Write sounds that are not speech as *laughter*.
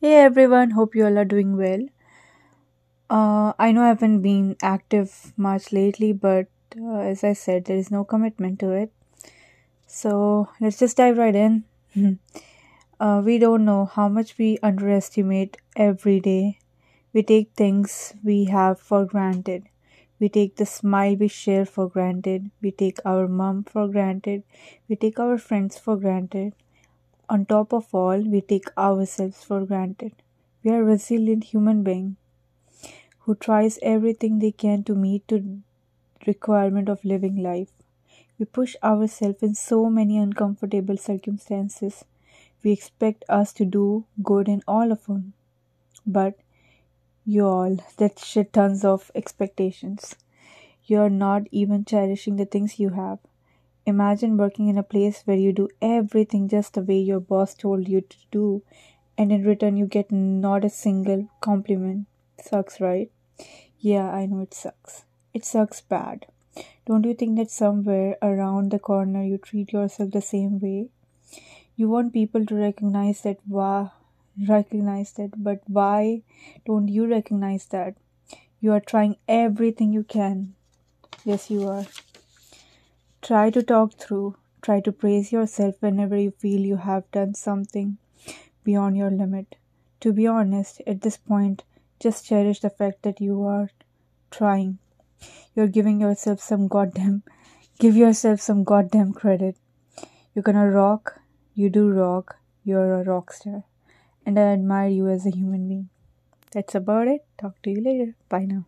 Hey everyone, hope you all are doing well. Uh, I know I haven't been active much lately, but uh, as I said, there is no commitment to it. So let's just dive right in. *laughs* uh, we don't know how much we underestimate every day. We take things we have for granted. We take the smile we share for granted. We take our mom for granted. We take our friends for granted on top of all, we take ourselves for granted. We are resilient human beings who tries everything they can to meet the requirement of living life. We push ourselves in so many uncomfortable circumstances. We expect us to do good in all of them. But you all, that shit tons of expectations. You're not even cherishing the things you have. Imagine working in a place where you do everything just the way your boss told you to do, and in return, you get not a single compliment. Sucks, right? Yeah, I know it sucks. It sucks bad. Don't you think that somewhere around the corner you treat yourself the same way? You want people to recognize that why recognize that, but why don't you recognize that? You are trying everything you can. Yes, you are. Try to talk through, try to praise yourself whenever you feel you have done something beyond your limit. To be honest, at this point, just cherish the fact that you are trying. You're giving yourself some goddamn, give yourself some goddamn credit. You're gonna rock, you do rock, you're a rock star. And I admire you as a human being. That's about it. Talk to you later. Bye now.